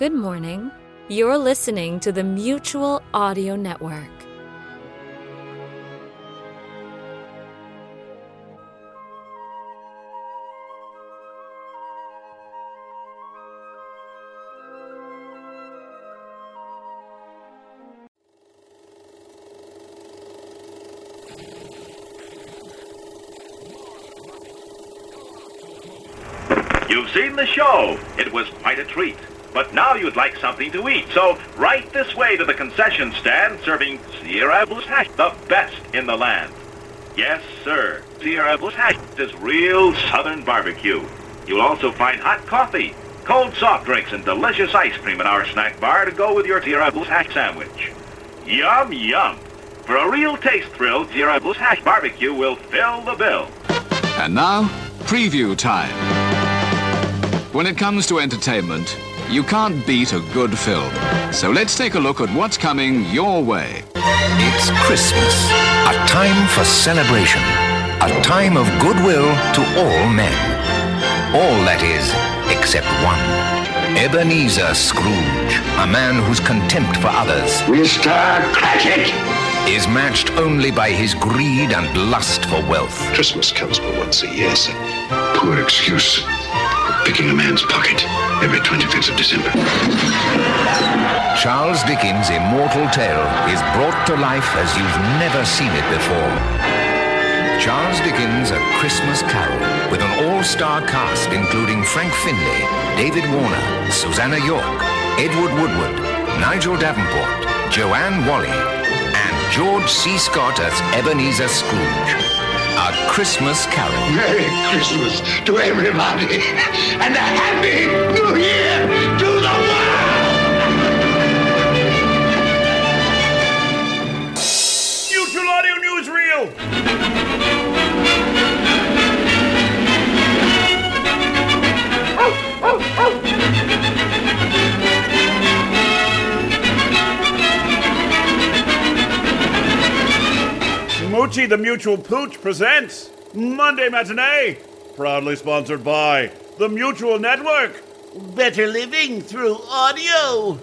Good morning. You're listening to the Mutual Audio Network. You've seen the show. It was quite a treat. But now you'd like something to eat. So right this way to the concession stand serving Sierra Bush hash, the best in the land. Yes, sir. Sierra Bush hash is real southern barbecue. You'll also find hot coffee, cold soft drinks, and delicious ice cream in our snack bar to go with your Sierra Bush hash sandwich. Yum, yum. For a real taste thrill, Sierra Bush hash barbecue will fill the bill. And now, preview time. When it comes to entertainment, you can't beat a good film. So let's take a look at what's coming your way. It's Christmas, a time for celebration, a time of goodwill to all men. All, that is, except one. Ebenezer Scrooge, a man whose contempt for others Mr. Cratchit! is matched only by his greed and lust for wealth. Christmas comes but once a year, sir. Poor excuse for picking a man's pocket every 25th of December. Charles Dickens' immortal tale is brought to life as you've never seen it before. Charles Dickens' A Christmas Carol, with an all-star cast including Frank Finlay, David Warner, Susannah York, Edward Woodward, Nigel Davenport, Joanne Whalley, and George C. Scott as Ebenezer Scrooge. A Christmas Carol. Merry Christmas to everybody and a Happy New Year to the world! Mutual Audio Newsreel. Moochie the Mutual Pooch presents Monday Matinee, proudly sponsored by the Mutual Network. Better living through audio.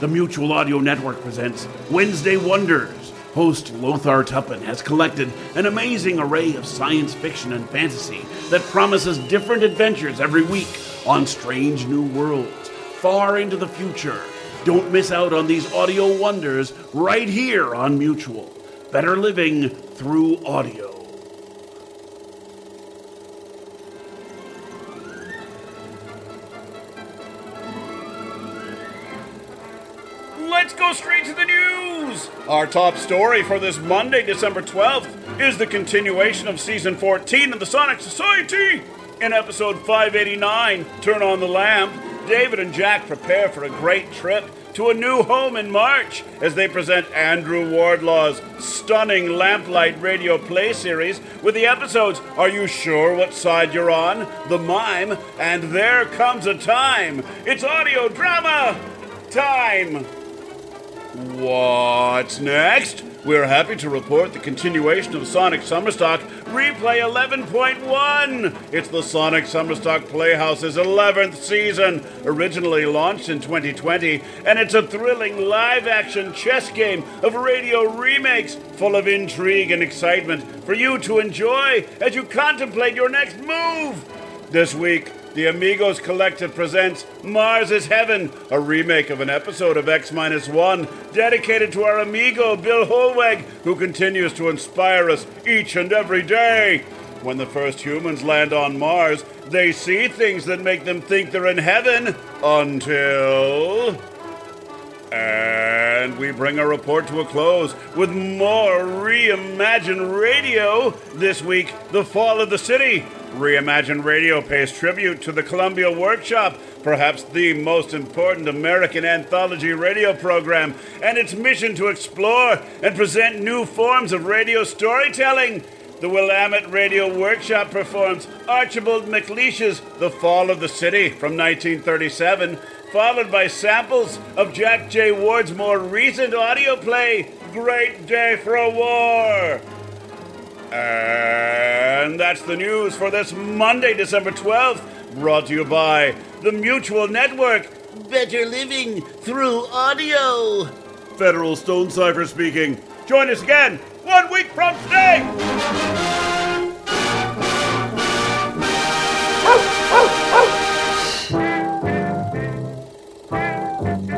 The Mutual Audio Network presents Wednesday Wonders. Host Lothar Tuppen has collected an amazing array of science fiction and fantasy that promises different adventures every week on strange new worlds far into the future. Don't miss out on these audio wonders right here on Mutual. Better living through audio. Let's go straight to the news! Our top story for this Monday, December 12th, is the continuation of season 14 of the Sonic Society. In episode 589, Turn on the Lamp, David and Jack prepare for a great trip to a new home in March as they present Andrew Wardlaw's stunning Lamplight radio play series with the episodes Are You Sure What Side You're On? The Mime, and There Comes a Time. It's audio drama time. What's next? We're happy to report the continuation of Sonic Summerstock Replay 11.1. It's the Sonic Summerstock Playhouse's 11th season, originally launched in 2020, and it's a thrilling live action chess game of radio remakes full of intrigue and excitement for you to enjoy as you contemplate your next move. This week, the Amigos Collective presents Mars is Heaven, a remake of an episode of X 1, dedicated to our amigo Bill Holweg, who continues to inspire us each and every day. When the first humans land on Mars, they see things that make them think they're in heaven until. And we bring our report to a close with more Reimagine Radio. This week, The Fall of the City. Reimagine Radio pays tribute to the Columbia Workshop, perhaps the most important American anthology radio program, and its mission to explore and present new forms of radio storytelling. The Willamette Radio Workshop performs Archibald MacLeish's The Fall of the City from 1937, followed by samples of Jack J. Ward's more recent audio play, Great Day for a War. And that's the news for this Monday, December 12th, brought to you by the Mutual Network. Better living through audio. Federal Stone Cipher speaking. Join us again one week from today.